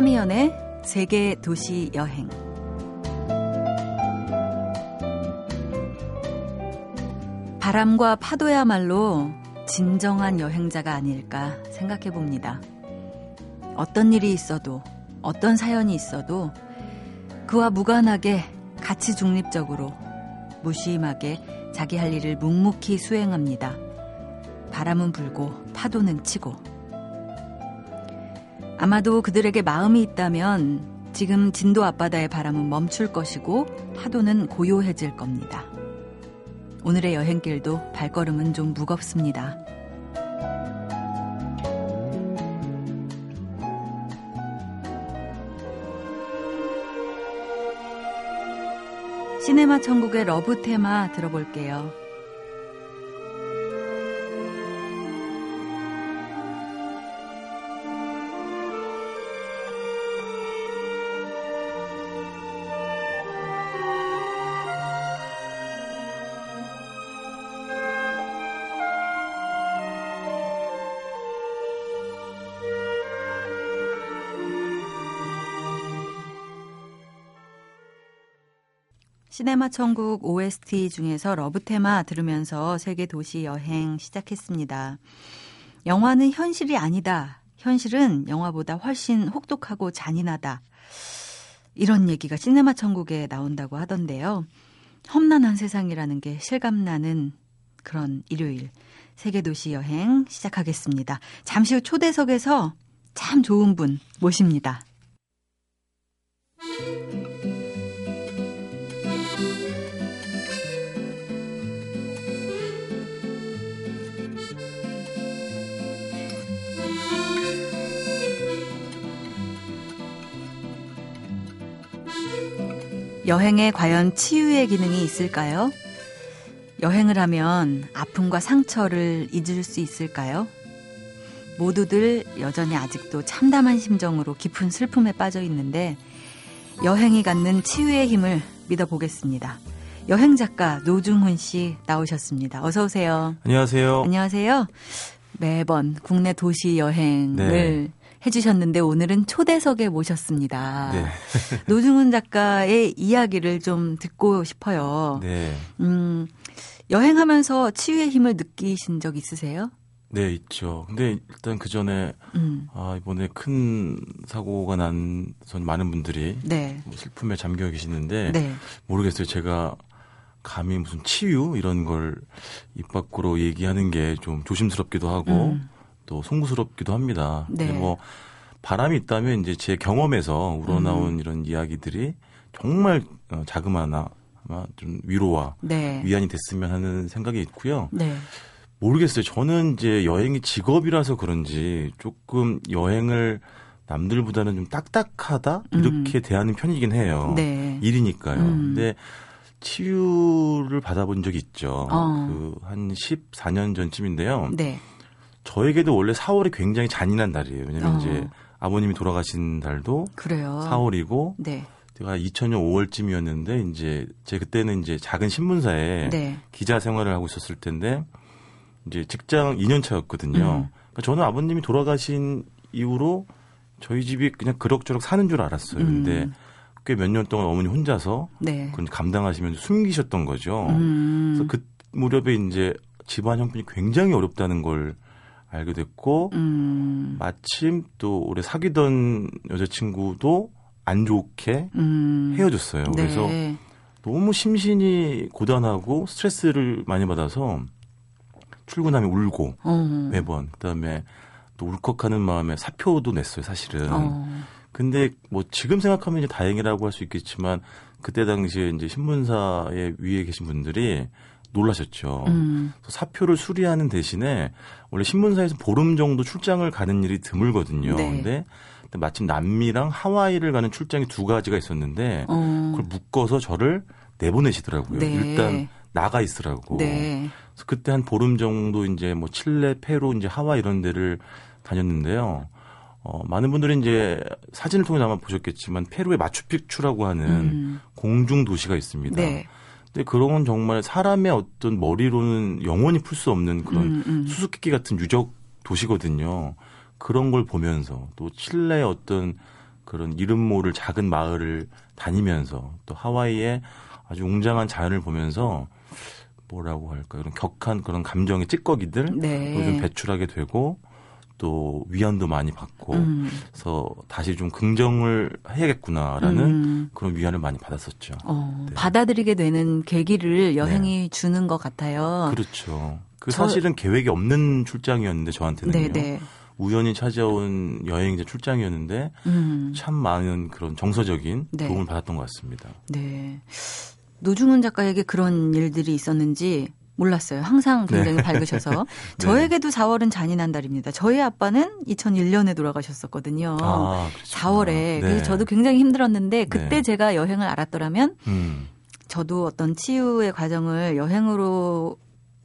차미연의 세계 도시 여행. 바람과 파도야말로 진정한 여행자가 아닐까 생각해 봅니다. 어떤 일이 있어도, 어떤 사연이 있어도 그와 무관하게 가치 중립적으로 무심하게 자기 할 일을 묵묵히 수행합니다. 바람은 불고 파도는 치고. 아마도 그들에게 마음이 있다면 지금 진도 앞바다의 바람은 멈출 것이고 파도는 고요해질 겁니다. 오늘의 여행길도 발걸음은 좀 무겁습니다. 시네마 천국의 러브 테마 들어볼게요. 시네마 천국 OST 중에서 러브 테마 들으면서 세계 도시 여행 시작했습니다. 영화는 현실이 아니다. 현실은 영화보다 훨씬 혹독하고 잔인하다. 이런 얘기가 시네마 천국에 나온다고 하던데요. 험난한 세상이라는 게 실감나는 그런 일요일 세계 도시 여행 시작하겠습니다. 잠시 후 초대석에서 참 좋은 분 모십니다. 여행에 과연 치유의 기능이 있을까요? 여행을 하면 아픔과 상처를 잊을 수 있을까요? 모두들 여전히 아직도 참담한 심정으로 깊은 슬픔에 빠져 있는데 여행이 갖는 치유의 힘을 믿어보겠습니다. 여행 작가 노중훈 씨 나오셨습니다. 어서 오세요. 안녕하세요. 안녕하세요. 매번 국내 도시 여행을 네. 해주셨는데 오늘은 초대석에 모셨습니다. 네. 노중훈 작가의 이야기를 좀 듣고 싶어요. 네. 음, 여행하면서 치유의 힘을 느끼신 적 있으세요? 네, 있죠. 근데 일단 그 전에 음. 아, 이번에 큰 사고가 난 많은 분들이 네. 뭐 슬픔에 잠겨 계시는데 네. 모르겠어요. 제가 감히 무슨 치유 이런 걸 입 밖으로 얘기하는 게 좀 조심스럽기도 하고 음. 또 송구스럽기도 합니다. 네. 뭐 바람이 있다면 이제 제 경험에서 우러나온 음. 이런 이야기들이 정말 어, 자그마나 아마 좀 위로와 네. 위안이 됐으면 하는 생각이 있고요. 네. 모르겠어요. 저는 이제 여행이 직업이라서 그런지 조금 여행을 남들보다는 좀 딱딱하다 이렇게 음. 대하는 편이긴 해요. 네. 일이니까요. 음. 근데 치유를 받아본 적이 있죠. 어. 그한 14년 전쯤인데요. 네. 저에게도 원래 4월이 굉장히 잔인한 달이에요. 왜냐면 어. 이제 아버님이 돌아가신 달도 그래요. 4월이고 네. 제가 2000년 5월쯤이었는데 이제 제 그때는 이제 작은 신문사에 네. 기자 생활을 하고 있었을 텐데 이제 직장 2년 차였거든요. 음. 그러니까 저는 아버님이 돌아가신 이후로 저희 집이 그냥 그럭저럭 사는 줄 알았어요. 음. 근데 꽤 몇 년 동안 어머니 혼자서 네. 그걸 감당하시면서 숨기셨던 거죠. 음. 그래서 그 무렵에 이제 집안 형편이 굉장히 어렵다는 걸 알게 됐고 음. 마침 또 올해 사귀던 여자친구도 안 좋게 음. 헤어졌어요. 네. 그래서 너무 심신이 고단하고 스트레스를 많이 받아서 출근하면 울고 어. 매번 그다음에 또 울컥하는 마음에 사표도 냈어요, 사실은. 어. 근데 뭐 지금 생각하면 이제 다행이라고 할 수 있겠지만 그때 당시에 이제 신문사에 위에 계신 분들이 놀라셨죠. 음. 사표를 수리하는 대신에 원래 신문사에서 보름 정도 출장을 가는 일이 드물거든요. 네. 근데 마침 남미랑 하와이를 가는 출장이 두 가지가 있었는데 어. 그걸 묶어서 저를 내보내시더라고요. 네. 일단 나가 있으라고. 네. 그래서 그때 한 보름 정도 이제 뭐 칠레, 페루, 이제 하와이 이런 데를 다녔는데요. 어, 많은 분들이 이제 사진을 통해 아마 보셨겠지만 페루의 마추픽추라고 하는 음. 공중 도시가 있습니다. 네. 근데 그런 건 정말 사람의 어떤 머리로는 영원히 풀 수 없는 그런 음, 음. 수수께끼 같은 유적 도시거든요. 그런 걸 보면서 또 칠레의 어떤 그런 이름 모를 작은 마을을 다니면서 또 하와이의 아주 웅장한 자연을 보면서 뭐라고 할까 이런 격한 그런 감정의 찌꺼기들 네. 좀 배출하게 되고 또 위안도 많이 받고 음. 그래서 다시 좀 긍정을 해야겠구나라는 음. 그런 위안을 많이 받았었죠. 어, 네. 받아들이게 되는 계기를 여행이 네. 주는 것 같아요. 그렇죠. 그 사실은 저... 계획이 없는 출장이었는데 저한테는요. 네네. 네. 우연히 찾아온 여행자 출장이었는데 음. 참 많은 그런 정서적인 네. 도움을 받았던 것 같습니다. 네. 노중훈 작가에게 그런 일들이 있었는지 몰랐어요. 항상 굉장히 네. 밝으셔서. 네. 저에게도 4월은 잔인한 달입니다. 저희 아빠는 2001년에 돌아가셨었거든요. 아, 4월에. 네. 그래서 저도 굉장히 힘들었는데 그때 네. 제가 여행을 알았더라면 음. 저도 어떤 치유의 과정을 여행으로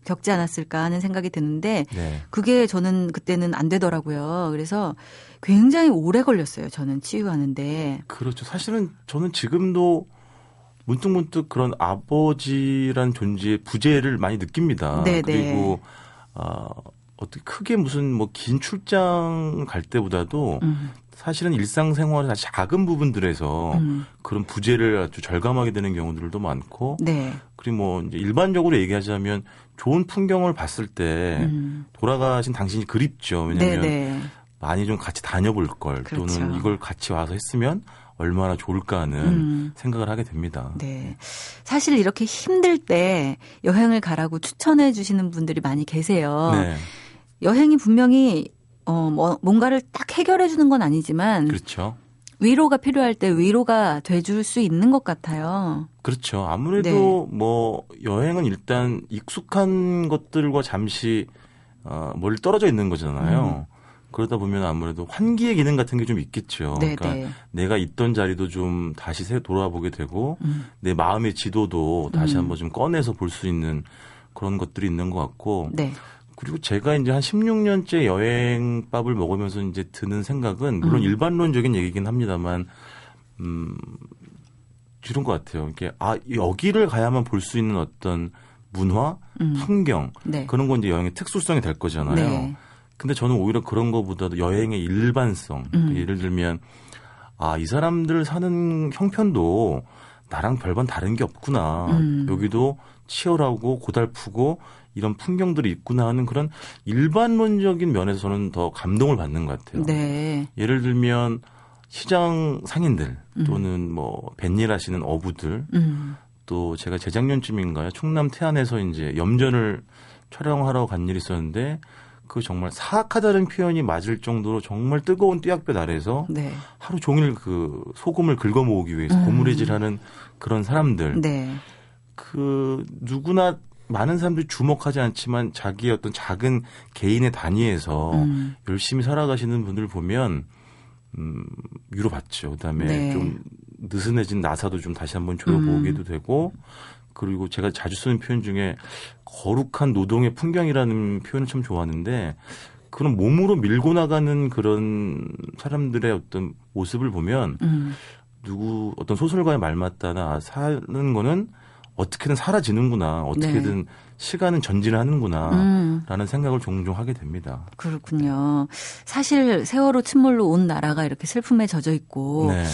겪지 않았을까 하는 생각이 드는데 네. 그게 저는 그때는 안 되더라고요. 그래서 굉장히 오래 걸렸어요. 저는 치유하는데. 그렇죠. 사실은 저는 지금도 문득문득 그런 아버지란 존재의 부재를 많이 느낍니다. 네네. 네. 그리고 아 어떻게 크게 무슨 뭐 긴 출장 갈 때보다도 음. 사실은 일상생활의 작은 부분들에서 음. 그런 부재를 아주 절감하게 되는 경우들도 많고 네. 그리고 뭐 이제 일반적으로 얘기하자면 좋은 풍경을 봤을 때 음. 돌아가신 당신이 그립죠. 왜냐하면 네네. 네. 많이 좀 같이 다녀볼 걸 그렇죠. 또는 이걸 같이 와서 했으면 얼마나 좋을까 하는 음. 생각을 하게 됩니다. 네. 사실 이렇게 힘들 때 여행을 가라고 추천해 주시는 분들이 많이 계세요. 네. 여행이 분명히 어, 뭐, 뭔가를 딱 해결해 주는 건 아니지만. 그렇죠. 위로가 필요할 때 위로가 돼줄 수 있는 것 같아요. 그렇죠. 아무래도 네. 뭐 여행은 일단 익숙한 것들과 잠시 어, 멀리 떨어져 있는 거잖아요. 음. 그러다 보면 아무래도 환기의 기능 같은 게 좀 있겠죠. 네 그러니까 네. 내가 있던 자리도 좀 다시 새 돌아보게 되고 음. 내 마음의 지도도 다시 음. 한번 좀 꺼내서 볼 수 있는 그런 것들이 있는 것 같고. 네. 그리고 제가 이제 한 16년째 여행밥을 먹으면서 이제 드는 생각은 물론 음. 일반론적인 얘기긴 합니다만 음 이런 것 같아요. 이게 아 여기를 가야만 볼 수 있는 어떤 문화, 음. 풍경 네. 그런 건 이제 여행의 특수성이 될 거잖아요. 네. 근데 저는 오히려 그런 것보다도 여행의 일반성. 음. 예를 들면 아 이 사람들 사는 형편도 나랑 별반 다른 게 없구나. 음. 여기도 치열하고 고달프고 이런 풍경들이 있구나 하는 그런 일반론적인 면에서 저는 더 감동을 받는 것 같아요. 네. 예를 들면 시장 상인들 음. 또는 음. 뭐 뱃일 하시는 어부들 음. 또 제가 재작년쯤인가요 충남 태안에서 이제 염전을 촬영하러 간 일이 있었는데 그 정말 사악하다는 표현이 맞을 정도로 정말 뜨거운 띠약볕 아래서 네. 하루 종일 그 소금을 긁어 모으기 위해서 음. 고무래질하는 그런 사람들 네. 그 누구나 많은 사람들이 주목하지 않지만 자기의 어떤 작은 개인의 단위에서 음. 열심히 살아가시는 분들 보면 음, 위로받죠. 그다음에 네. 좀 느슨해진 나사도 좀 다시 한번 졸어보기도 음. 되고 그리고 제가 자주 쓰는 표현 중에 거룩한 노동의 풍경이라는 표현을 참 좋아하는데 그런 몸으로 밀고 나가는 그런 사람들의 어떤 모습을 보면 음. 누구 어떤 소설가의 말 맞다나 사는 거는 어떻게든 사라지는구나. 어떻게든 네. 시간은 전진을 하는구나. 음. 라는 생각을 종종 하게 됩니다. 그렇군요. 사실 세월호 침몰로 온 나라가 이렇게 슬픔에 젖어 있고 네.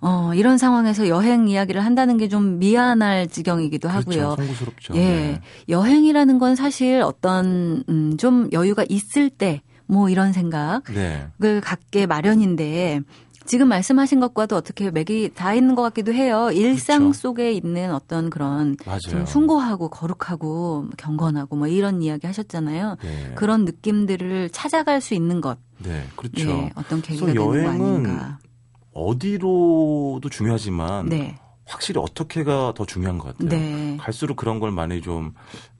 어, 이런 상황에서 여행 이야기를 한다는 게 좀 미안할 지경이기도 그렇죠. 하고요. 송구스럽죠. 예. 네. 여행이라는 건 사실 어떤 음, 좀 여유가 있을 때 뭐 이런 생각을 네. 갖게 마련인데 지금 말씀하신 것과도 어떻게 맥이 다 있는 것 같기도 해요. 일상 그렇죠. 속에 있는 어떤 그런 맞아요. 좀 숭고하고 거룩하고 경건하고 뭐 이런 이야기 하셨잖아요. 네. 그런 느낌들을 찾아갈 수 있는 것. 네, 그렇죠. 네, 어떤 계기가 되는 거 아닌가. 어디로도 중요하지만 네. 확실히 어떻게가 더 중요한 것 같아요. 네. 갈수록 그런 걸 많이 좀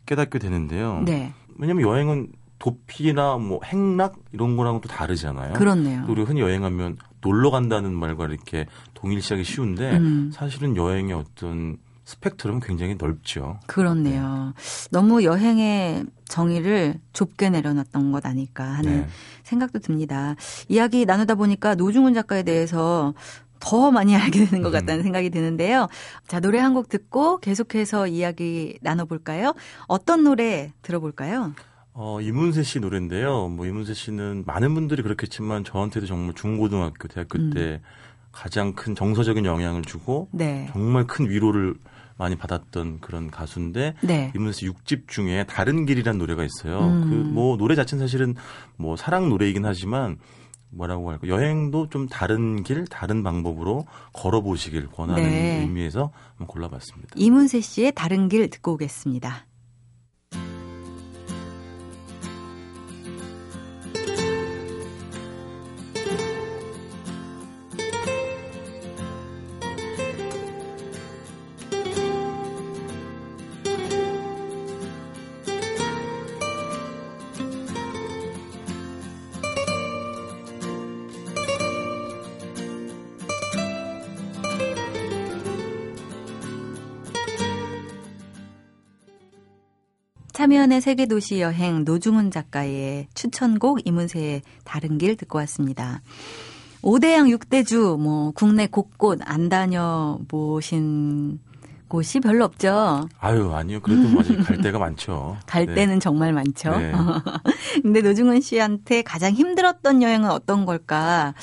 깨닫게 되는데요. 네. 왜냐하면 여행은 도피나 뭐 행락 이런 거랑은 또 다르잖아요. 그렇네요. 우리 흔히 여행하면 놀러 간다는 말과 이렇게 동일시하기 쉬운데 음. 사실은 여행의 어떤 스펙트럼은 굉장히 넓죠. 그렇네요. 네. 너무 여행의 정의를 좁게 내려놨던 것 아닐까 하는 네. 생각도 듭니다. 이야기 나누다 보니까 노중훈 작가에 대해서 더 많이 알게 되는 것 같다는 음. 생각이 드는데요. 자, 노래 한 곡 듣고 계속해서 이야기 나눠볼까요? 어떤 노래 들어볼까요? 어, 이문세 씨 노래인데요. 뭐 이문세 씨는 많은 분들이 그렇겠지만 저한테도 정말 중고등학교, 대학교 음. 때 가장 큰 정서적인 영향을 주고 네. 정말 큰 위로를 많이 받았던 그런 가수인데 네. 이문세 6집 중에 다른 길이라는 노래가 있어요. 음. 그뭐 노래 자체는 사실은 뭐 사랑 노래이긴 하지만 뭐라고 할까 여행도 좀 다른 길 다른 방법으로 걸어보시길 권하는 네. 의미에서 한번 골라봤습니다. 이문세 씨의 다른 길 듣고 오겠습니다. 참여연의 세계도시 여행 노중훈 작가의 추천곡 이문세의 다른 길 듣고 왔습니다. 5대양 6대주 뭐 국내 곳곳 안 다녀보신 곳이 별로 없죠. 아유, 아니요. 그래도 아직 갈 데가 많죠. 갈 네. 데는 정말 많죠. 네. 근데 노중훈 씨한테 가장 힘들었던 여행은 어떤 걸까?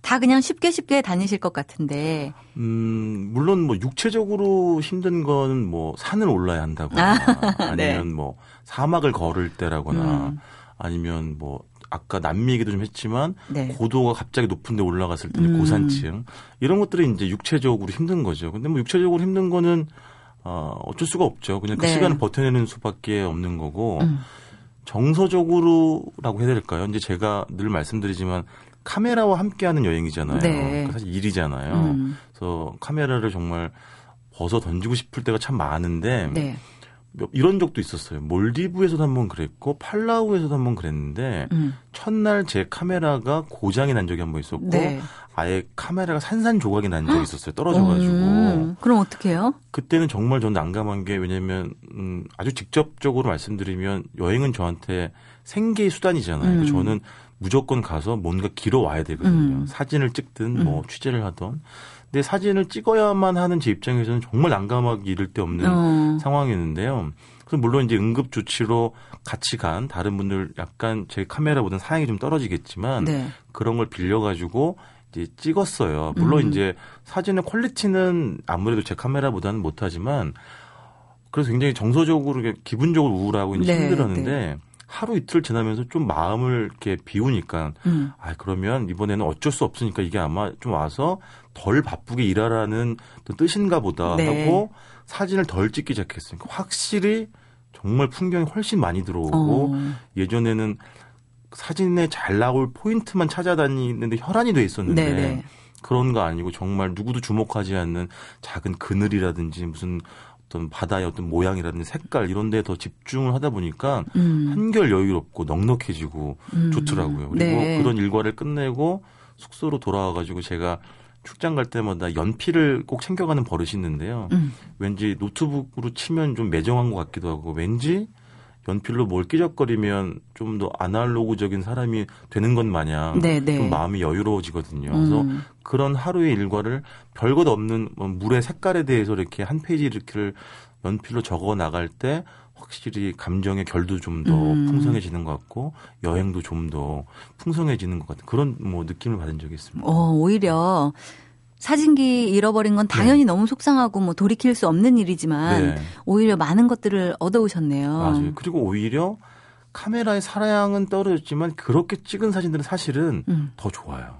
다 그냥 쉽게 쉽게 다니실 것 같은데. 음, 물론 뭐 육체적으로 힘든 건 뭐 산을 올라야 한다거나 아, 네. 니면 뭐 사막을 걸을 때라거나 음. 아니면 뭐 아까 남미 얘기도 좀 했지만 네. 고도가 갑자기 높은 데 올라갔을 때 음. 고산층 이런 것들이 이제 육체적으로 힘든 거죠. 근데 뭐 육체적으로 힘든 거는 어, 어쩔 수가 없죠. 그냥 그 네. 시간을 버텨내는 수밖에 없는 거고 음. 정서적으로라고 해야 될까요? 이제 제가 늘 말씀드리지만 카메라와 함께하는 여행이잖아요. 네. 그러니까 사실 일이잖아요. 음. 그래서 카메라를 정말 벗어 던지고 싶을 때가 참 많은데 네. 이런 적도 있었어요. 몰디브에서도 한 번 그랬고 팔라우에서도 한 번 그랬는데 음. 첫날 제 카메라가 고장이 난 적이 한 번 있었고 네. 아예 카메라가 산산조각이 난 적이 있었어요. 떨어져가지고. 음. 그럼 어떻게 해요? 그때는 정말 저는 난감한 게 왜냐면 음, 아주 직접적으로 말씀드리면 여행은 저한테 생계의 수단이잖아요. 음. 저는 무조건 가서 뭔가 길어 와야 되거든요. 음. 사진을 찍든 뭐 음. 취재를 하던. 근데 사진을 찍어야만 하는 제 입장에서는 정말 난감하기 이를 데 없는 어. 상황이었는데요. 그래서 물론 이제 응급 조치로 같이 간 다른 분들 약간 제 카메라보다는 사양이 좀 떨어지겠지만 네. 그런 걸 빌려가지고 이제 찍었어요. 물론 음. 이제 사진의 퀄리티는 아무래도 제 카메라보다는 못하지만 그래서 굉장히 정서적으로 기분적으로 우울하고 이제 네, 힘들었는데 네. 하루 이틀 지나면서 좀 마음을 이렇게 비우니까 음. 아 그러면 이번에는 어쩔 수 없으니까 이게 아마 좀 와서 덜 바쁘게 일하라는 뜻인가 보다 네. 하고 사진을 덜 찍기 시작했으니까 확실히 정말 풍경이 훨씬 많이 들어오고 어. 예전에는 사진에 잘 나올 포인트만 찾아다니는데 혈안이 돼 있었는데 네네. 네. 그런 거 아니고 정말 누구도 주목하지 않는 작은 그늘이라든지 무슨 어떤 바다의 어떤 모양이라든지 색깔 이런 데에 더 집중을 하다 보니까 음. 한결 여유롭고 넉넉해지고 음. 좋더라고요. 그리고 네. 그런 일과를 끝내고 숙소로 돌아와 가지고 제가 출장 갈 때마다 연필을 꼭 챙겨가는 버릇이 있는데요. 음. 왠지 노트북으로 치면 좀 매정한 것 같기도 하고 왠지 연필로 뭘 끼적거리면 좀 더 아날로그적인 사람이 되는 것 마냥 네네. 네. 좀 마음이 여유로워지거든요. 그래서 음. 그런 하루의 일과를 별것 없는 뭐 물의 색깔에 대해서 이렇게 한 페이지 이렇게 연필로 적어 나갈 때 확실히 감정의 결도 좀더 음. 풍성해지는 것 같고 여행도 좀 더 풍성해지는 것 같은 그런 뭐 느낌을 받은 적이 있습니다. 어, 오히려 사진기 잃어버린 건 당연히 네. 너무 속상하고 뭐 돌이킬 수 없는 일이지만 네. 오히려 많은 것들을 얻어오셨네요. 맞아요. 그리고 오히려 카메라의 사량은 떨어졌지만 그렇게 찍은 사진들은 사실은 음. 더 좋아요.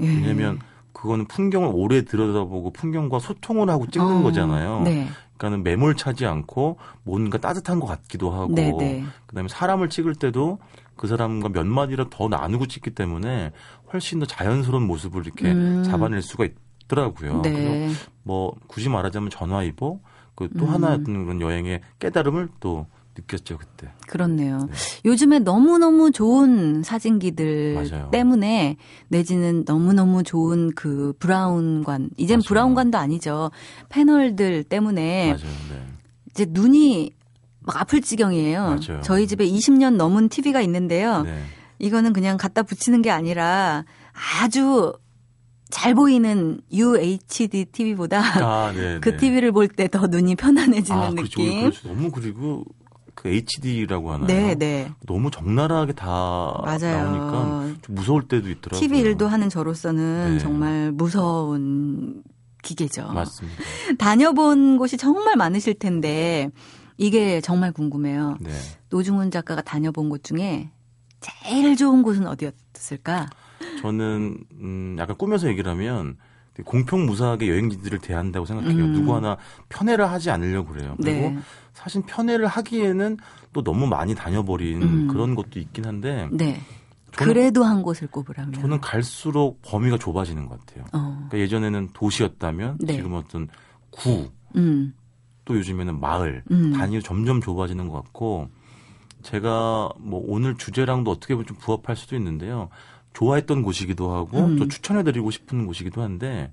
예. 왜냐하면 그거는 풍경을 오래 들여다보고 풍경과 소통을 하고 찍는 어. 거잖아요. 네. 그러니까는 매몰 차지 않고 뭔가 따뜻한 것 같기도 하고 네네. 네. 그다음에 사람을 찍을 때도 그 사람과 몇 마디라도 더 나누고 찍기 때문에 훨씬 더 자연스러운 모습을 이렇게 음. 잡아낼 수가 있, 있더라고요. 네. 그래서 뭐 굳이 말하자면 전화위보 그또 음. 하나 그런 여행의 깨달음을 또 느꼈죠 그때. 그렇네요. 네. 요즘에 너무 너무 좋은 사진기들 맞아요. 때문에 내지는 너무 너무 좋은 그 브라운관 이젠 맞아요. 브라운관도 아니죠 패널들 때문에 맞아요. 네. 이제 눈이 막 아플 지경이에요. 맞아요. 저희 집에 20년 넘은 TV가 있는데요. 네. 이거는 그냥 갖다 붙이는 게 아니라 아주 잘 보이는 UHD TV보다 아, 네, 그 TV를 볼 때 더 눈이 편안해지는 아, 그렇죠. 느낌. 그렇죠. 너무 그리고 그 HD라고 하나요? 네, 네. 너무 적나라하게 다 맞아요. 나오니까 좀 무서울 때도 있더라고요. TV 일도 하는 저로서는 네. 정말 무서운 기계죠. 맞습니다. 다녀본 곳이 정말 많으실 텐데 이게 정말 궁금해요. 네. 노중훈 작가가 다녀본 곳 중에 제일 좋은 곳은 어디였을까? 저는 음 약간 꾸며서 얘기를 하면 공평무사하게 여행지들을 대한다고 생각해요. 음. 누구 하나 편애를 하지 않으려고 그래요. 그리고 네. 사실 편애를 하기에는 또 너무 많이 다녀버린 음. 그런 것도 있긴 한데. 네. 그래도 한 곳을 꼽으라면. 저는 갈수록 범위가 좁아지는 것 같아요. 어. 그러니까 예전에는 도시였다면 네. 지금 어떤 구, 음. 또 요즘에는 마을 음. 단위로 점점 좁아지는 것 같고 제가 뭐 오늘 주제랑도 어떻게 보면 좀 부합할 수도 있는데요. 좋아했던 곳이기도 하고 음. 또 추천해드리고 싶은 곳이기도 한데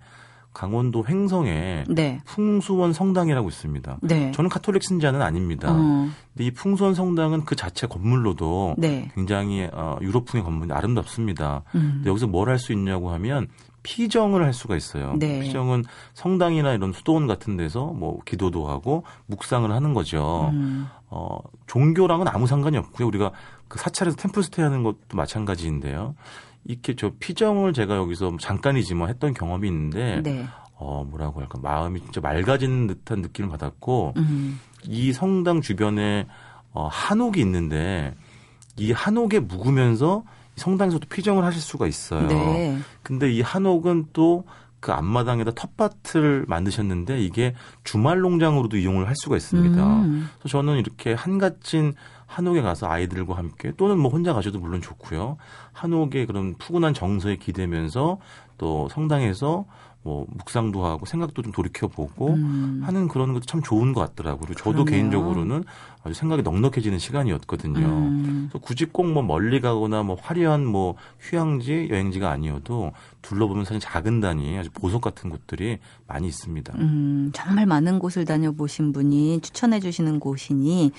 강원도 횡성에 네. 풍수원 성당이라고 있습니다. 네. 저는 카톨릭 신자는 아닙니다. 어. 근데 이 풍수원 성당은 그 자체 건물로도 네. 굉장히 어, 유럽풍의 건물이 아름답습니다. 음. 여기서 뭘 할 수 있냐고 하면 피정을 할 수가 있어요. 네. 피정은 성당이나 이런 수도원 같은 데서 뭐 기도도 하고 묵상을 하는 거죠. 음. 어, 종교랑은 아무 상관이 없고요. 우리가 그 사찰에서 템플스테이 하는 것도 마찬가지인데요. 이렇게 저 피정을 제가 여기서 잠깐이지만 했던 경험이 있는데 네. 어 뭐라고 할까 마음이 진짜 맑아지는 듯한 느낌을 받았고 음. 이 성당 주변에 어 한옥이 있는데 이 한옥에 묵으면서 성당에서도 피정을 하실 수가 있어요. 네. 근데 이 한옥은 또 그 앞마당에다 텃밭을 만드셨는데 이게 주말 농장으로도 이용을 할 수가 있습니다. 음. 그래서 저는 이렇게 한갓진 한옥에 가서 아이들과 함께 또는 뭐 혼자 가셔도 물론 좋고요. 한옥의 그런 푸근한 정서에 기대면서 또 성당에서 뭐 묵상도 하고 생각도 좀 돌이켜 보고 음. 하는 그런 것도 참 좋은 것 같더라고요. 저도 그러네요. 개인적으로는 아주 생각이 넉넉해지는 시간이었거든요. 음. 그래서 굳이 꼭 뭐 멀리 가거나 뭐 화려한 뭐 휴양지 여행지가 아니어도 둘러보면 사실 작은 단위 아주 보석 같은 곳들이 많이 있습니다. 음, 정말 많은 곳을 다녀보신 분이 추천해 주시는 곳이니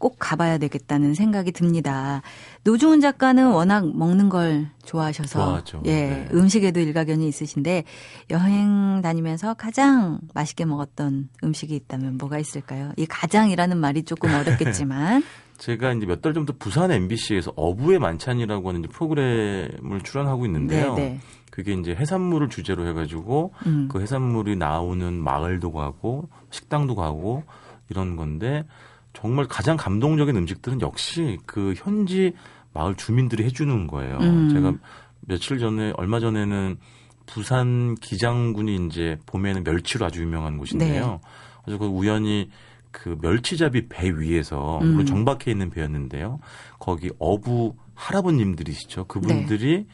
꼭 가봐야 되겠다는 생각이 듭니다. 노중훈 작가는 워낙 먹는 걸 좋아하셔서 좋아하죠. 예 네. 음식에도 일가견이 있으신데 여행 다니면서 가장 맛있게 먹었던 음식이 있다면 뭐가 있을까요? 이 가장이라는 말이 조금 어렵겠지만 제가 이제 몇 달 전부터 부산 MBC에서 어부의 만찬이라고 하는 프로그램을 출연하고 있는데요. 네네. 네. 그게 이제 해산물을 주제로 해가지고 음. 그 해산물이 나오는 마을도 가고 식당도 가고 이런 건데 정말 가장 감동적인 음식들은 역시 그 현지 마을 주민들이 해주는 거예요. 음. 제가 며칠 전에 얼마 전에는 부산 기장군이 이제 봄에는 멸치로 아주 유명한 곳인데요. 네. 아주 그 우연히 그 멸치잡이 배 위에서 음. 정박해 있는 배였는데요. 거기 어부 할아버님들이시죠. 그분들이 네.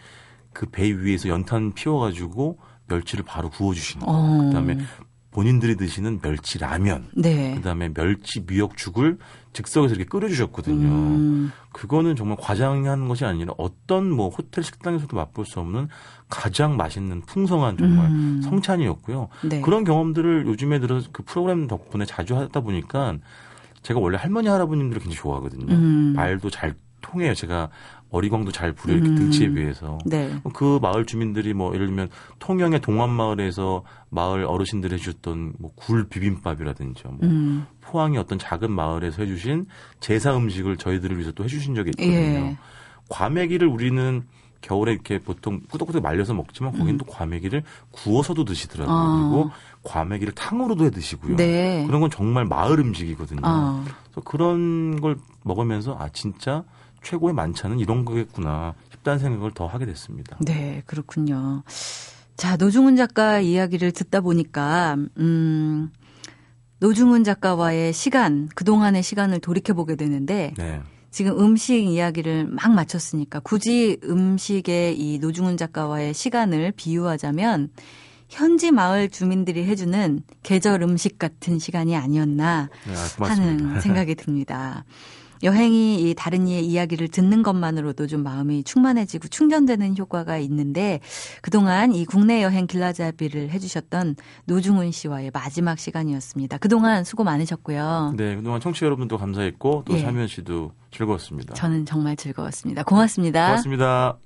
그배 위에서 연탄 피워가지고 멸치를 바로 구워주시는 거예요. 어. 그다음에 본인들이 드시는 멸치 라면, 네. 그다음에 멸치 미역죽을 즉석에서 이렇게 끓여주셨거든요. 음. 그거는 정말 과장한 것이 아니라 어떤 뭐 호텔 식당에서도 맛볼 수 없는 가장 맛있는 풍성한 정말 음. 성찬이었고요. 네. 그런 경험들을 요즘에 들어 그 프로그램 덕분에 자주 하다 보니까 제가 원래 할머니 할아버님들을 굉장히 좋아하거든요. 음. 말도 잘 통해요. 제가 어리광도 잘 부려 이렇게 음. 등치에 비해서 네. 그 마을 주민들이 뭐 예를 들면 통영의 동안 마을에서 마을 어르신들이 해주셨던 뭐 굴 비빔밥이라든지 뭐 음. 포항의 어떤 작은 마을에서 해주신 제사 음식을 저희들을 위해서 또 해주신 적이 있거든요. 예. 과메기를 우리는 겨울에 이렇게 보통 꾸덕꾸덕 말려서 먹지만 거기는 음. 또 과메기를 구워서도 드시더라고요. 아. 그리고 과메기를 탕으로도 해 드시고요. 네. 그런 건 정말 마을 음식이거든요. 아. 그래서 그런 걸 먹으면서 아 진짜 최고의 만찬은 이런 거겠구나 싶다는 생각을 더 하게 됐습니다. 네, 그렇군요. 자, 노중훈 작가 이야기를 듣다 보니까, 음, 노중훈 작가와의 시간, 그동안의 시간을 돌이켜보게 되는데, 네. 지금 음식 이야기를 막 마쳤으니까, 굳이 음식에 이 노중훈 작가와의 시간을 비유하자면, 현지 마을 주민들이 해주는 계절 음식 같은 시간이 아니었나 네, 하는 생각이 듭니다. 여행이 이 다른 이의 이야기를 듣는 것만으로도 좀 마음이 충만해지고 충전되는 효과가 있는데 그동안 이 국내 여행 길라잡이를 해주셨던 노중훈 씨와의 마지막 시간이었습니다. 그동안 수고 많으셨고요. 네, 그동안 청취자 여러분도 감사했고 또 예. 사면 씨도 즐거웠습니다. 저는 정말 즐거웠습니다. 고맙습니다. 고맙습니다.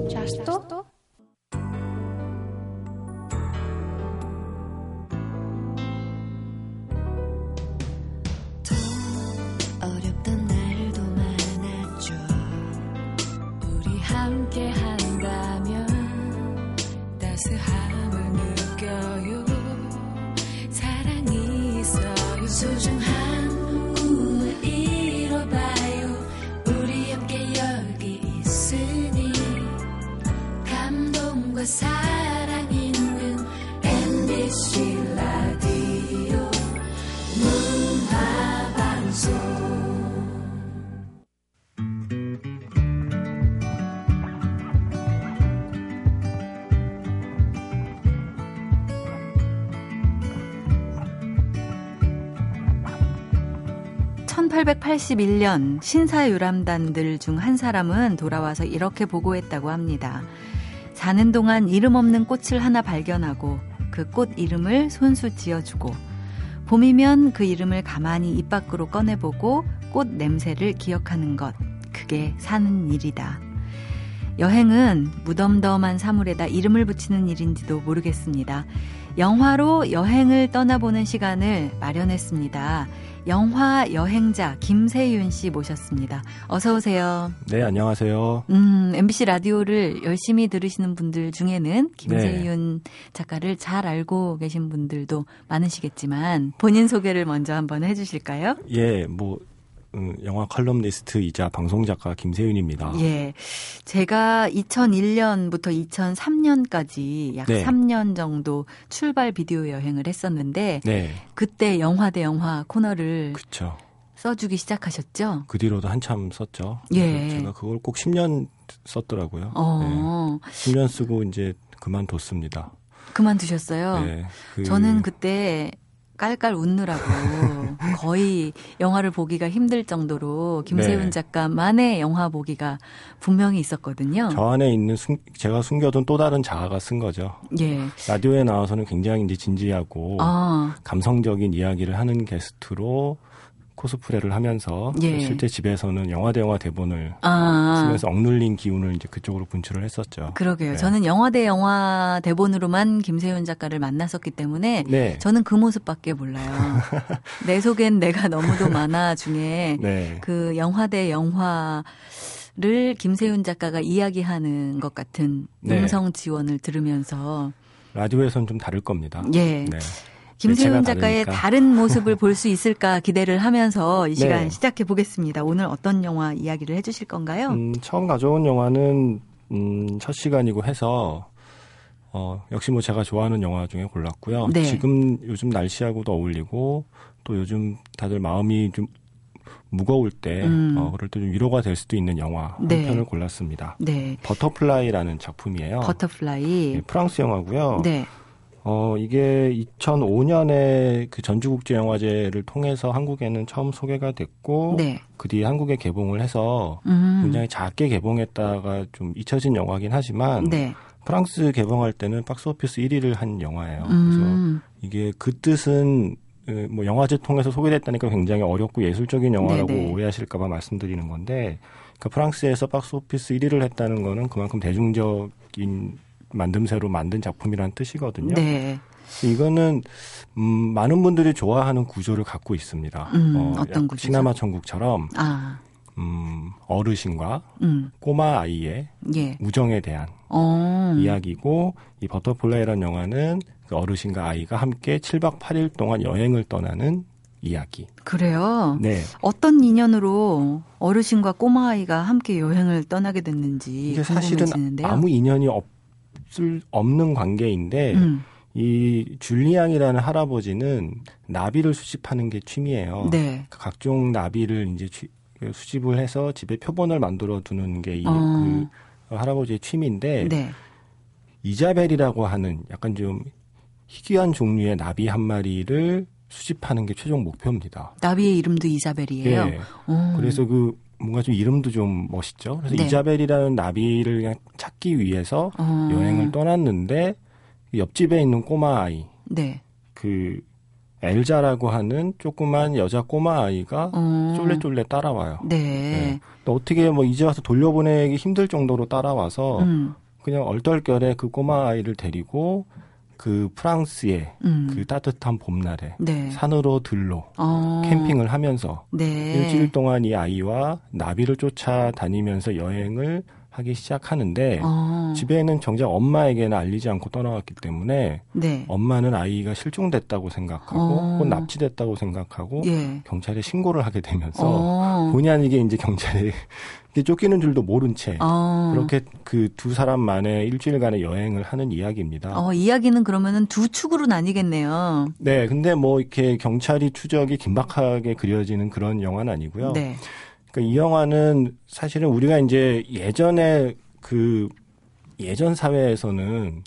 (1881년) 신사 유람단들 중 한 사람은 돌아와서 이렇게 보고했다고 합니다. 자는 동안 이름 없는 꽃을 하나 발견하고 그 꽃 이름을 손수 지어주고 봄이면 그 이름을 가만히 입 밖으로 꺼내보고 꽃 냄새를 기억하는 것. 그게 사는 일이다. 여행은 무덤덤한 사물에다 이름을 붙이는 일인지도 모르겠습니다. 영화로 여행을 떠나보는 시간을 마련했습니다. 영화 여행자 김세윤 씨 모셨습니다. 어서 오세요. 네, 안녕하세요. 음, MBC 라디오를 열심히 들으시는 분들 중에는 김세윤 네. 작가를 잘 알고 계신 분들도 많으시겠지만 본인 소개를 먼저 한번 해 주실까요? 예, 뭐 음, 영화 컬럼니스트이자 방송 작가 김세윤입니다. 예. 제가 2001년부터 2003년까지 약 네. 3년 정도 출발 비디오 여행을 했었는데 네. 그때 영화 대 영화 코너를 그쵸. 써주기 시작하셨죠? 그 뒤로도 한참 썼죠. 예. 제가 그걸 꼭 10년 썼더라고요. 어. 네. 10년 쓰고 이제 그만뒀습니다. 그만두셨어요? 네. 그... 저는 그때 깔깔 웃느라고 거의 영화를 보기가 힘들 정도로 김세훈 네. 작가만의 영화 보기가 분명히 있었거든요. 저 안에 있는 숨, 제가 숨겨둔 또 다른 자아가 쓴 거죠. 예. 라디오에 나와서는 굉장히 이제 진지하고 아. 감성적인 이야기를 하는 게스트로 코스프레를 하면서 예. 실제 집에서는 영화 대 영화 대본을 아. 쓰면서 억눌린 기운을 이제 그쪽으로 분출을 했었죠. 그러게요. 네. 저는 영화 대 영화 대본으로만 김세윤 작가를 만났었기 때문에 네. 저는 그 모습밖에 몰라요. 내 속엔 내가 너무도 많아 중에 네. 그 영화 대 영화 를 김세윤 작가가 이야기하는 것 같은 네. 음성 지원을 들으면서 라디오에서는 좀 다를 겁니다. 예. 네. 김세훈 작가의. 다른 모습을 볼 수 있을까 기대를 하면서 이 시간 네. 시작해 보겠습니다. 오늘 어떤 영화 이야기를 해주실 건가요? 음, 처음 가져온 영화는 음, 첫 시간이고 해서 어, 역시 뭐 제가 좋아하는 영화 중에 골랐고요. 네. 지금 요즘 날씨하고도 어울리고 또 요즘 다들 마음이 좀 무거울 때, 음. 어, 그럴 때 좀 위로가 될 수도 있는 영화 한 네. 편을 골랐습니다. 네. 버터플라이라는 작품이에요. 버터플라이. 네, 프랑스 영화고요. 네. 어, 이게 2005년에 그 전주국제영화제를 통해서 한국에는 처음 소개가 됐고, 네. 그 뒤에 한국에 개봉을 해서 음. 굉장히 작게 개봉했다가 좀 잊혀진 영화긴 하지만, 네. 프랑스 개봉할 때는 박스오피스 1위를 한 영화예요. 음. 그래서 이게 그 뜻은 그뭐 영화제 통해서 소개됐다니까 굉장히 어렵고 예술적인 영화라고 네네. 오해하실까봐 말씀드리는 건데, 그 프랑스에서 박스오피스 1위를 했다는 거는 그만큼 대중적인 만듦새로 만든 작품이라는 뜻이거든요. 네. 이거는 음, 많은 분들이 좋아하는 구조를 갖고 있습니다. 음, 어, 떤 구조? 시네마 천국처럼 아. 음, 어르신과 음. 꼬마 아이의 예. 우정에 대한 어. 이야기고 이 버터플라이라는 영화는 그 어르신과 아이가 함께 7박 8일 동안 여행을 떠나는 이야기. 그래요? 네. 어떤 인연으로 어르신과 꼬마 아이가 함께 여행을 떠나게 됐는지 이게 사실은 아무 인연이 없 없을 없는 관계인데 음. 이 줄리앙이라는 할아버지는 나비를 수집하는 게 취미예요. 네. 그 각종 나비를 이제 취, 그 수집을 해서 집에 표본을 만들어 두는 게이 어. 그 할아버지의 취미인데 네. 이자벨이라고 하는 약간 좀 희귀한 종류의 나비 한 마리를 수집하는 게 최종 목표입니다. 나비의 이름도 이자벨이에요. 네. 그래서 그 뭔가 좀 이름도 좀 멋있죠. 그래서 네. 이자벨이라는 나비를 그냥 찾기 위해서 어. 여행을 떠났는데 옆집에 있는 꼬마 아이, 네. 그 엘자라고 하는 조그만 여자 꼬마 아이가 어. 쫄래쫄래 따라와요. 네. 네. 어떻게 뭐 이제 와서 돌려보내기 힘들 정도로 따라와서 음. 그냥 얼떨결에 그 꼬마 아이를 데리고 그 프랑스의 음. 그 따뜻한 봄날에 네. 산으로 들로 어. 캠핑을 하면서 네. 일주일 동안 이 아이와 나비를 쫓아다니면서 여행을 하기 시작하는데 어. 집에는 정작 엄마에게는 알리지 않고 떠나왔기 때문에 네. 엄마는 아이가 실종됐다고 생각하고 어. 혹은 납치됐다고 생각하고 예. 경찰에 신고를 하게 되면서 어. 본의 아니게 이제 경찰에 쫓기는 줄도 모른 채 어. 그렇게 그 두 사람만의 일주일간의 여행을 하는 이야기입니다. 어, 이야기는 그러면은 두 축으로 나뉘겠네요. 네, 근데 뭐 이렇게 경찰이 추적이 긴박하게 그려지는 그런 영화는 아니고요. 네. 그러니까 이 영화는 사실은 우리가 이제 예전에 그 예전 사회에서는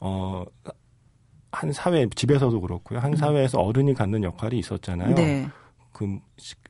어. 한 사회 집에서도 그렇고요. 한 음. 사회에서 어른이 갖는 역할이 있었잖아요. 네. 그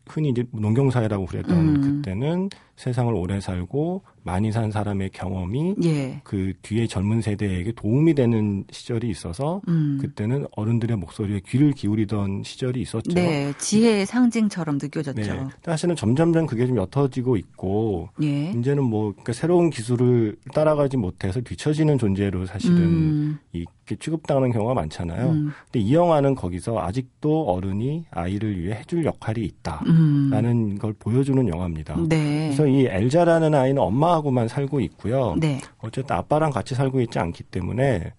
흔히 이제 농경 사회라고 그랬던 음. 그때는 세상을 오래 살고 많이 산 사람의 경험이 예. 그 뒤에 젊은 세대에게 도움이 되는 시절이 있어서 음. 그때는 어른들의 목소리에 귀를 기울이던 시절이 있었죠. 네, 지혜의 상징처럼 느껴졌죠. 네, 사실은 점점점 그게 좀 옅어지고 있고 예. 이제는 뭐 그러니까 새로운 기술을 따라가지 못해서 뒤처지는 존재로 사실은 음. 이렇게 취급당하는 경우가 많잖아요. 음. 근데 이 영화는 거기서 아직도 어른이 아이를 위해 해줄 역할이 있다라는 음. 걸 보여주는 영화입니다. 네. 그래서 이 엘자라는 아이는 엄마하고만 살고 있고요. 네. 어쨌든 아빠랑 같이 살고 있지 않기 때문에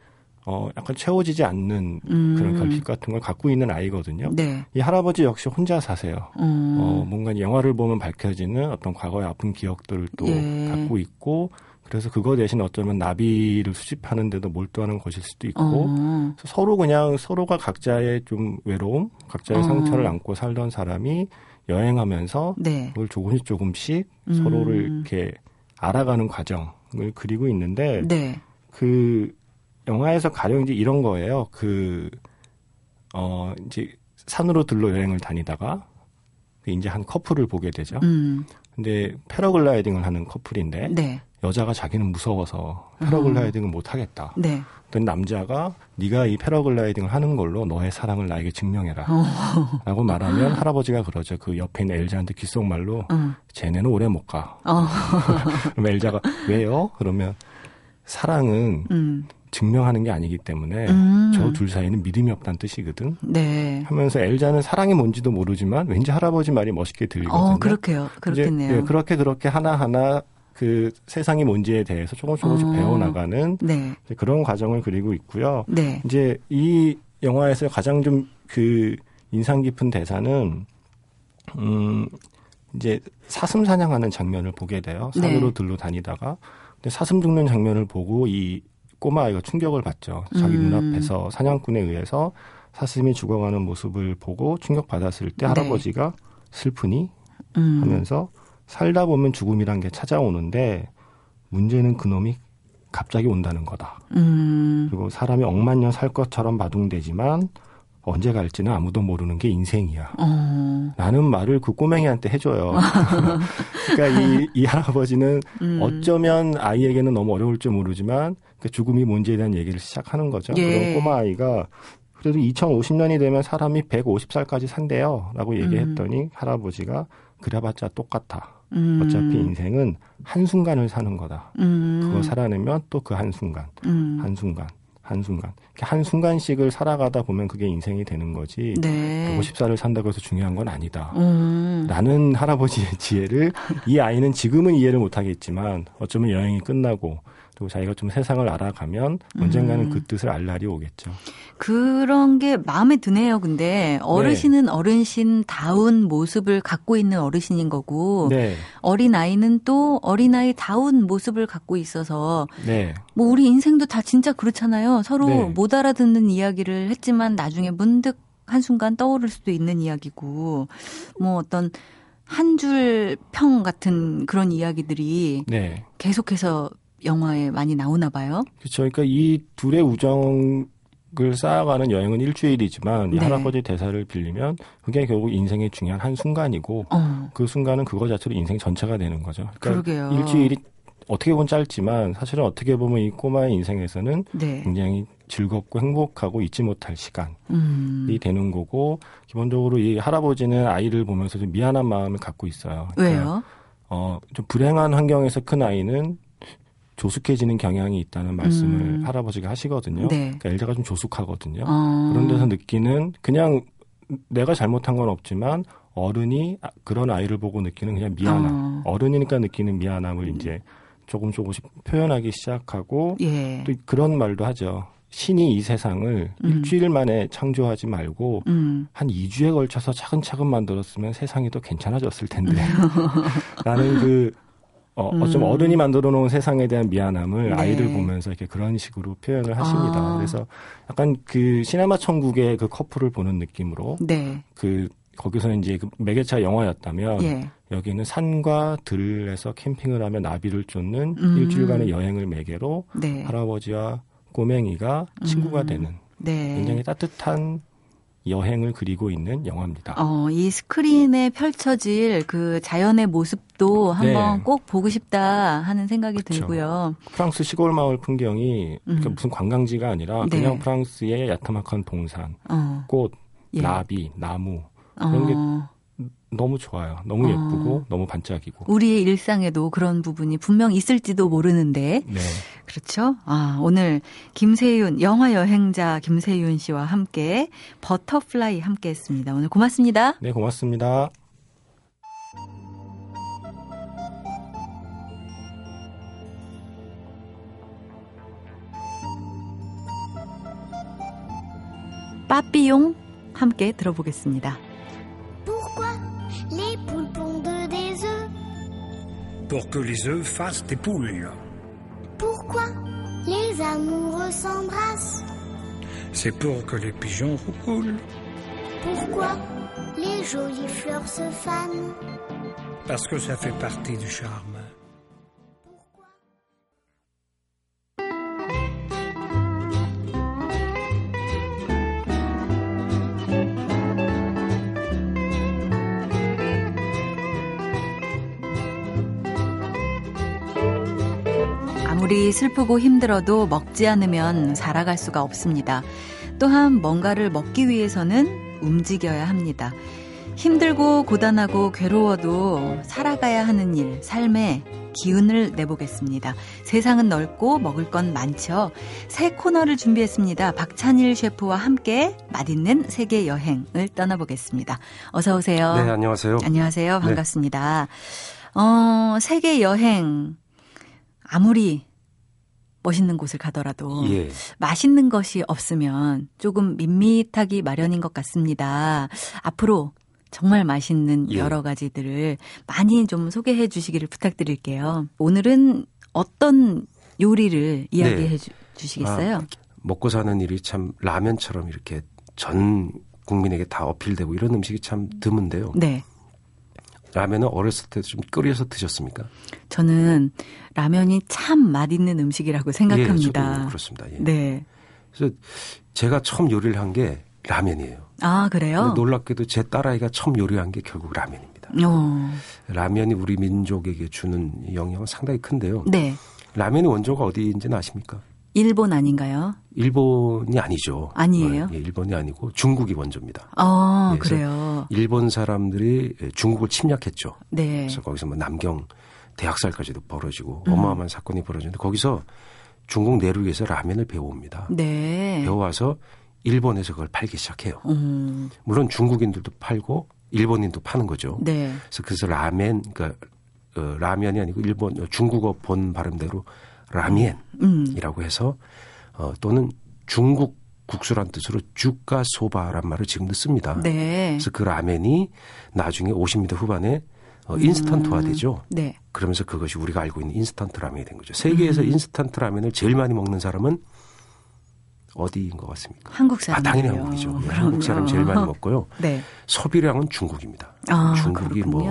어 약간 채워지지 않는 음. 그런 결핍 같은 걸 갖고 있는 아이거든요. 네. 이 할아버지 역시 혼자 사세요. 음. 어 뭔가 영화를 보면 밝혀지는 어떤 과거의 아픈 기억들을 또 예. 갖고 있고 그래서 그거 대신 어쩌면 나비를 수집하는 데도 몰두하는 것일 수도 있고 어. 서로 그냥 서로가 각자의 좀 외로움, 각자의 어. 상처를 안고 살던 사람이 여행하면서 네. 그걸 조금씩 조금씩 음. 서로를 이렇게 알아가는 과정을 그리고 있는데 네. 그 영화에서 가령 이제 이런 거예요. 그 어 이제 산으로 들러 여행을 다니다가 이제 한 커플을 보게 되죠. 음. 근데 패러글라이딩을 하는 커플인데 네. 여자가 자기는 무서워서 패러글라이딩을 음. 못 하겠다. 네. 어떤 남자가 네가 이 패러글라이딩을 하는 걸로 너의 사랑을 나에게 증명해라. 어. 라고 말하면 할아버지가 그러죠. 그 옆에 있는 엘자한테 귓속말로 어. 쟤네는 오래 못 가. 어. 그럼 엘자가 왜요? 그러면 사랑은 음. 증명하는 게 아니기 때문에 음. 저둘 사이는 믿음이 없다는 뜻이거든. 네. 하면서 엘자는 사랑이 뭔지도 모르지만 왠지 할아버지 말이 멋있게 들리거든요. 어, 그렇게요. 그렇겠네요. 이제, 네, 그렇게 그렇게 하나하나 그 세상이 뭔지에 대해서 조금 조금씩 어. 배워나가는 네. 그런 과정을 그리고 있고요. 네. 이제 이 영화에서 가장 좀 그 인상 깊은 대사는 음 이제 사슴 사냥하는 장면을 보게 돼요. 산으로 네. 들로 다니다가 근데 사슴 죽는 장면을 보고 이 꼬마 아이가 충격을 받죠. 자기 음. 눈앞에서 사냥꾼에 의해서 사슴이 죽어가는 모습을 보고 충격받았을 때 네. 할아버지가 슬프니 음. 하면서 살다 보면 죽음이란 게 찾아오는데 문제는 그놈이 갑자기 온다는 거다. 음. 그리고 사람이 억만 년 살 것처럼 마둥되지만 언제 갈지는 아무도 모르는 게 인생이야. 어. 라는 말을 그 꼬맹이한테 해줘요. 그러니까 이, 이 할아버지는 음. 어쩌면 아이에게는 너무 어려울 줄 모르지만 그 죽음이 뭔지에 대한 얘기를 시작하는 거죠. 예. 그런 꼬마 아이가 그래도 2050년이 되면 사람이 150살까지 산대요. 라고 얘기했더니 음. 할아버지가 그래봤자 똑같아. 음. 어차피 인생은 한순간을 사는 거다. 음. 그거 살아내면 또 그 한순간, 음. 한순간, 한순간. 한순간씩을 살아가다 보면 그게 인생이 되는 거지. 네. 150살을 산다고 해서 중요한 건 아니다. 음. 라는 할아버지의 지혜를 이 아이는 지금은 이해를 못하겠지만 어쩌면 여행이 끝나고 또 자기가 좀 세상을 알아가면 언젠가는 음. 그 뜻을 알 날이 오겠죠. 그런 게 마음에 드네요. 근데 어르신은 네. 어르신다운 모습을 갖고 있는 어르신인 거고 네. 어린 아이는 또 어린 아이다운 모습을 갖고 있어서 네. 뭐 우리 인생도 다 진짜 그렇잖아요. 서로 네. 못 알아듣는 이야기를 했지만 나중에 문득 한순간 떠오를 수도 있는 이야기고 뭐 어떤 한 줄 평 같은 그런 이야기들이 네. 계속해서 영화에 많이 나오나 봐요. 그렇죠. 그러니까 이 둘의 우정이 을 쌓아가는 여행은 일주일이지만 네. 이 할아버지 대사를 빌리면 그게 결국 인생의 중요한 한 순간이고 어. 그 순간은 그거 자체로 인생 전체가 되는 거죠. 그러니까 그러게요. 일주일이 어떻게 보면 짧지만 사실은 어떻게 보면 이 꼬마의 인생에서는 네. 굉장히 즐겁고 행복하고 잊지 못할 시간이 음. 되는 거고 기본적으로 이 할아버지는 아이를 보면서 좀 미안한 마음을 갖고 있어요. 그러니까 왜요? 어, 좀 불행한 환경에서 큰 아이는 조숙해지는 경향이 있다는 말씀을 음. 할아버지가 하시거든요. 네. 그러니까 엘자가 좀 조숙하거든요. 어. 그런 데서 느끼는 그냥 내가 잘못한 건 없지만 어른이 아, 그런 아이를 보고 느끼는 그냥 미안함. 어. 른이니까 느끼는 미안함을 이제 조금 조금씩 표현하기 시작하고 예. 또 그런 말도 하죠. 신이 이 세상을 음. 일주일 만에 창조하지 말고 음. 한 2주에 걸쳐서 차근차근 만들었으면 세상이 더 괜찮아졌을 텐데. 라는 그 어, 음. 어쩜 어른이 만들어 놓은 세상에 대한 미안함을 네. 아이를 보면서 이렇게 그런 식으로 표현을 하십니다. 아. 그래서 약간 그 시네마 천국의 그 커플을 보는 느낌으로 네. 그 거기서 이제 그 매개차 영화였다면 예. 여기는 산과 들에서 캠핑을 하며 나비를 쫓는 음. 일주일간의 여행을 매개로 네. 할아버지와 꼬맹이가 친구가 음. 되는 네. 굉장히 따뜻한 여행을 그리고 있는 영화입니다. 어, 이 스크린에 펼쳐질 그 자연의 모습도 한번 네. 꼭 보고 싶다 하는 생각이 그쵸. 들고요. 프랑스 시골 마을 풍경이 음. 그러니까 무슨 관광지가 아니라 네. 그냥 프랑스의 야트막한 동산, 어. 꽃, 예. 나비, 나무 그런 어. 게 너무 좋아요. 너무 예쁘고 어. 너무 반짝이고. 우리의 일상에도 그런 부분이 분명 있을지도 모르는데. 네. 그렇죠. 아, 오늘 김세윤 영화 여행자 김세윤 씨와 함께 버터플라이 함께 했습니다. 오늘 고맙습니다. 네, 고맙습니다. 빠삐용 함께 들어보겠습니다. Pour que les œufs fassent des poules. Pourquoi les amoureux s'embrassent C'est pour que les pigeons roulent. Pourquoi les jolies fleurs se fanent? Parce que ça fait partie du charme. 슬프고 힘들어도 먹지 않으면 살아갈 수가 없습니다. 또한 뭔가를 먹기 위해서는 움직여야 합니다. 힘들고 고단하고 괴로워도 살아가야 하는 일, 삶에 기운을 내보겠습니다. 세상은 넓고 먹을 건 많죠. 새 코너를 준비했습니다. 박찬일 셰프와 함께 맛있는 세계 여행을 떠나보겠습니다. 어서 오세요. 네, 안녕하세요. 안녕하세요. 반갑습니다. 네. 어, 세계 여행 아무리 멋있는 곳을 가더라도 예. 맛있는 것이 없으면 조금 밋밋하기 마련인 것 같습니다. 앞으로 정말 맛있는 예. 여러 가지들을 많이 좀 소개해 주시기를 부탁드릴게요. 오늘은 어떤 요리를 이야기해 네. 주 시겠어요? 아, 먹고 사는 일이 참 라면처럼 이렇게 전 국민에게 다 어필되고 이런 음식이 참 드문데요. 네. 라면은 어렸을 때 좀 끓여서 드셨습니까? 저는 라면이 참 맛있는 음식이라고 생각합니다. 예, 그렇습니다. 예. 네. 그래서 제가 처음 요리를 한 게 라면이에요. 아, 그래요? 놀랍게도 제 딸아이가 처음 요리한 게 결국 라면입니다. 어. 라면이 우리 민족에게 주는 영향은 상당히 큰데요. 네. 라면의 원조가 어디인지는 아십니까? 일본 아닌가요? 일본이 아니죠. 아니에요? 예, 일본이 아니고 중국이 원조입니다. 아, 네, 그래요. 일본 사람들이 중국을 침략했죠. 네. 그래서 거기서 뭐 남경 대학살까지도 벌어지고 음. 어마어마한 사건이 벌어지는데 거기서 중국 내륙에서 라면을 배워옵니다. 네. 배워와서 일본에서 그걸 팔기 시작해요. 음. 물론 중국인들도 팔고 일본인도 파는 거죠. 네. 그래서 그래서 라멘 그러니까 어, 라면이 아니고 일본 중국어 본 발음대로 라미엔이라고 음. 해서 어, 또는 중국 국수란 뜻으로 中華そば란 말을 지금도 씁니다. 네. 그래서 그 라멘이 나중에 50m 후반에 어, 인스턴트화 되죠. 음. 네. 그러면서 그것이 우리가 알고 있는 인스턴트 라면이 된 거죠. 세계에서 음. 인스턴트 라면을 제일 많이 먹는 사람은 어디인 것 같습니까? 한국 사람. 아, 당연히 한국이죠. 네, 한국 사람 제일 많이 먹고요. 네. 소비량은 중국입니다. 아, 중국이 뭐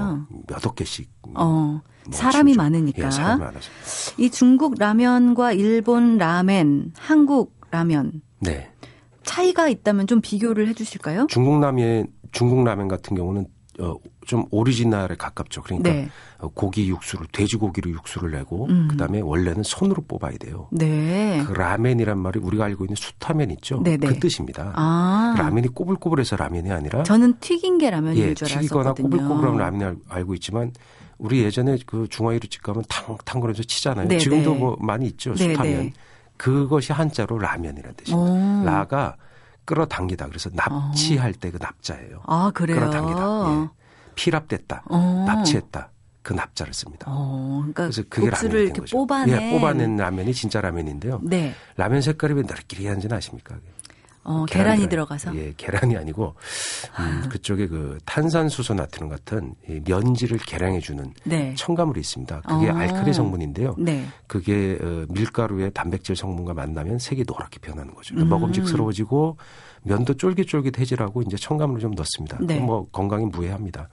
몇 억 개씩 어. 뭐 사람이 많으니까. 예, 사람이 많아서. 이 중국 라면과 일본 라멘, 한국 라면. 네. 차이가 있다면 좀 비교를 해 주실까요? 중국 라면 중국 라면 같은 경우는 어, 좀 오리지널에 가깝죠. 그러니까 네. 어, 고기 육수를 돼지고기로 육수를 내고 음. 그다음에 원래는 손으로 뽑아야 돼요. 네. 그 라멘이란 말이 우리가 알고 있는 수타면 있죠. 네네. 그 뜻입니다. 아. 라면이 꼬불꼬불해서 라면이 아니라 저는 튀긴 게 라면인 예, 줄 알았거든요. 튀기거나 꼬불꼬불한 라면을 알고 있지만 우리 예전에 그 중화이루집 가면 탕 탕거려서 치잖아요. 네네. 지금도 뭐 많이 있죠. 수타면. 그것이 한자로 라면이라는 뜻입니다. 오. 라가 끌어당기다. 그래서 납치할 때 그 납자예요. 아, 그래요? 끌어당기다. 예. 필압됐다. 어. 납치했다. 그 납자를 씁니다. 어, 그러니까 그래서 그게 라면이 된 거죠. 뽑아낸. 예, 뽑아낸 라면이 진짜 라면인데요. 네. 라면 색깔이 왜 느끼리한지는 아십니까? 어, 계란이, 들어가서? 예, 계란이 아니고, 음, 그쪽에 그 탄산수소 나트륨 같은 이 면지를 개량해주는 네. 첨가물이 있습니다. 그게 어. 알칼리 성분인데요. 네. 그게 어, 밀가루의 단백질 성분과 만나면 색이 노랗게 변하는 거죠. 그러니까 음. 먹음직스러워지고 면도 쫄깃쫄깃해지라고 이제 첨가물을 좀 넣습니다. 네. 뭐 건강에 무해합니다.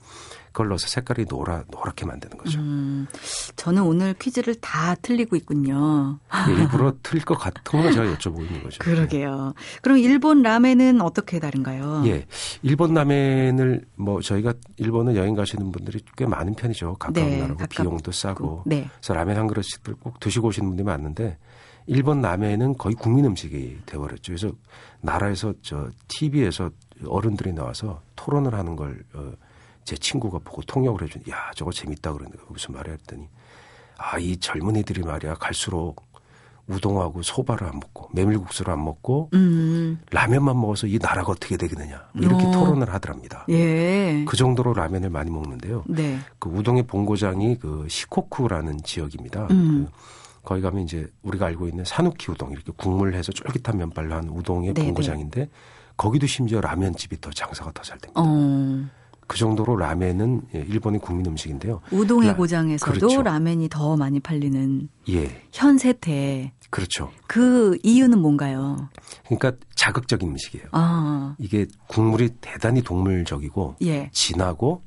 그걸 넣어서 색깔이 노라 노랗게 만드는 거죠. 음, 저는 오늘 퀴즈를 다 틀리고 있군요. 예, 일부러 틀릴 것 같은 걸 제가 여쭤보고 있는 거죠. 그러게요. 그럼 일본 라멘은 어떻게 다른가요? 예, 일본 라멘을 뭐 저희가 일본은 여행 가시는 분들이 꽤 많은 편이죠. 가까운 네, 나라고 가깝고. 비용도 싸고. 네. 그래서 라멘 한 그릇씩들 꼭 드시고 오시는 분들이 많은데 일본 라멘은 거의 국민 음식이 되어버렸죠. 그래서 나라에서 저 TV에서 어른들이 나와서 토론을 하는 걸 어, 제 친구가 보고 통역을 해준, 야, 저거 재밌다 그러는데 무슨 말이야 했더니, 아, 이 젊은이들이 말이야 갈수록 우동하고 소바를 안 먹고 메밀국수를 안 먹고 음. 라면만 먹어서 이 나라가 어떻게 되겠느냐 뭐 이렇게 어. 토론을 하더랍니다. 예. 그 정도로 라면을 많이 먹는데요. 네. 그 우동의 본고장이 그 시코쿠라는 지역입니다. 음. 그 거기 가면 이제 우리가 알고 있는 사누키 우동 이렇게 국물 해서 쫄깃한 면발로 한 우동의 네네. 본고장인데 거기도 심지어 라면집이 더 장사가 더 잘 됩니다. 어. 그 정도로 라멘은 예, 일본의 국민 음식인데요. 우동의 라, 고장에서도 그렇죠. 라멘이 더 많이 팔리는 예. 현 세태. 그렇죠. 그 이유는 뭔가요? 그러니까 자극적인 음식이에요. 아. 이게 국물이 대단히 동물적이고 예. 진하고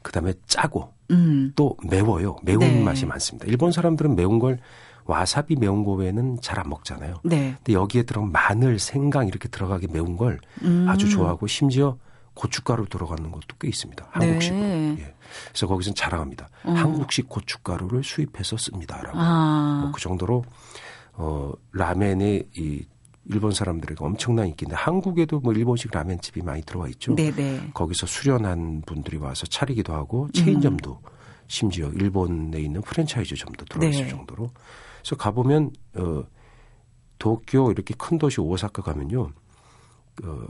그다음에 짜고 음. 또 매워요. 매운 네. 맛이 많습니다. 일본 사람들은 매운 걸 와사비 매운 거 외에는 잘 안 먹잖아요. 네. 근데 여기에 들어간 마늘, 생강 이렇게 들어가게 매운 걸 음. 아주 좋아하고 심지어 고춧가루 들어가는 것도 꽤 있습니다. 한국식으로. 네. 예. 그래서 거기서는 자랑합니다. 어. 한국식 고춧가루를 수입해서 씁니다라고. 아. 뭐그 정도로 어 라멘의 이 일본 사람들에게 엄청난 인기인데 한국에도 뭐 일본식 라멘집이 많이 들어와 있죠. 네네. 네. 거기서 수련한 분들이 와서 차리기도 하고 체인점도 음. 심지어 일본에 있는 프랜차이즈점도 들어와 있을 네. 정도로. 그래서 가보면 어 도쿄 이렇게 큰 도시 오사카 가면요. 어,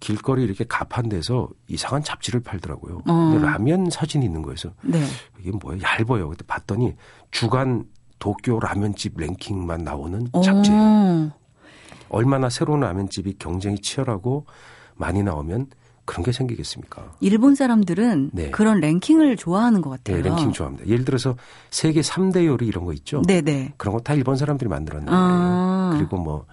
길거리 이렇게 가판 데서 이상한 잡지를 팔더라고요. 어. 근데 라면 사진이 있는 거에서 네. 이게 뭐야 얇아요. 그때 봤더니 주간 도쿄 라면집 랭킹만 나오는 어. 잡지예요. 어. 얼마나 새로운 라면집이 경쟁이 치열하고 많이 나오면 그런 게 생기겠습니까? 일본 사람들은 네. 그런 랭킹을 좋아하는 것 같아요. 네, 랭킹 좋아합니다. 예를 들어서 세계 3대 요리 이런 거 있죠? 네네. 네. 그런 거 다 일본 사람들이 만들었는 거예요. 아. 그리고 뭐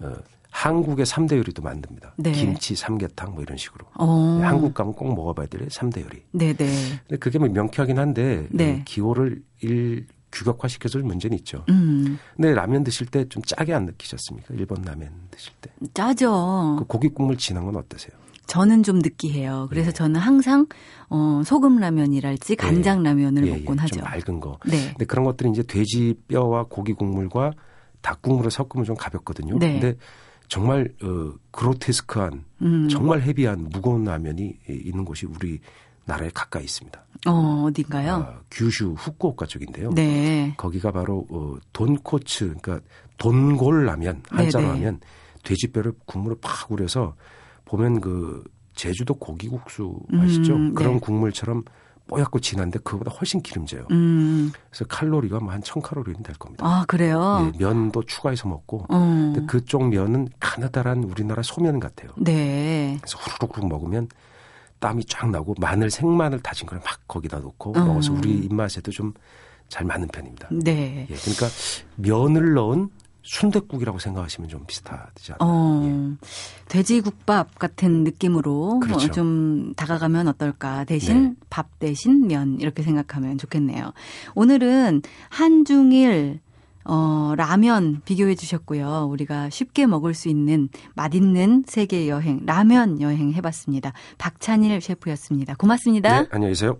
어, 한국의 3대 요리도 만듭니다. 네. 김치, 삼계탕 뭐 이런 식으로. 어. 네, 한국 가면 꼭 먹어봐야 될 3대 요리. 네네. 네. 근데 그게 뭐 명쾌하긴 한데 네. 기호를 일 규격화시켜줄 문제는 있죠. 음. 근데 라면 드실 때 좀 짜게 안 느끼셨습니까? 일본 라면 드실 때. 짜죠. 그 고기 국물 진한 건 어떠세요? 저는 좀 느끼해요. 그래서 네. 저는 항상 어 소금 라면이랄지 간장 라면을 네. 먹곤 예, 예. 하죠. 좀 맑은 거. 네. 근데 그런 것들이 이제 돼지 뼈와 고기 국물과 닭 국물을 섞으면 좀 가볍거든요. 네. 근데 정말 어 그로테스크한 음. 정말 헤비한 무거운 라면이 있는 곳이 우리 나라에 가까이 있습니다. 어, 어딘가요? 아, 규슈 후쿠오카 쪽인데요. 네. 거기가 바로 어 돈코츠 그러니까 돈골 라면 한자로. 하면 돼지뼈를 국물을 팍 우려서 보면 그 제주도 고기국수 아시죠? 음, 네. 그런 국물처럼 뽀얗고 진한데 그거보다 훨씬 기름져요. 음. 그래서 칼로리가 뭐한 1000칼로리는 될 겁니다. 아, 그래요? 예, 면도 추가해서 먹고. 음. 근데 그쪽 면은 가느다란 우리나라 소면 같아요. 네. 그래서 후루룩 먹으면 땀이 쫙 나고 마늘, 생마늘 다진 걸 막 거기다 놓고 음. 먹어서 우리 입맛에도 좀 잘 맞는 편입니다. 네. 예, 그러니까 면을 넣은 순대국이라고 생각하시면 좀 비슷하지 않나요? 어, 예. 돼지국밥 같은 느낌으로 그렇죠. 좀 다가가면 어떨까? 대신 네. 밥 대신 면 이렇게 생각하면 좋겠네요. 오늘은 한중일 어, 라면 비교해 주셨고요. 우리가 쉽게 먹을 수 있는 맛있는 세계 여행, 라면 여행 해봤습니다. 박찬일 셰프였습니다. 고맙습니다. 네, 안녕히 계세요.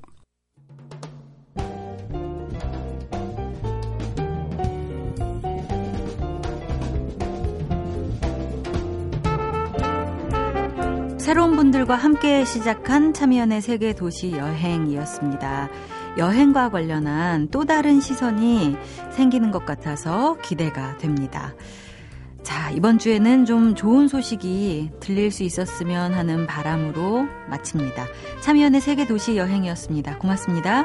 새로운 분들과 함께 시작한 참여연의 세계 도시 여행이었습니다. 여행과 관련한 또 다른 시선이 생기는 것 같아서 기대가 됩니다. 자, 이번 주에는 좀 좋은 소식이 들릴 수 있었으면 하는 바람으로 마칩니다. 참여연의 세계 도시 여행이었습니다. 고맙습니다.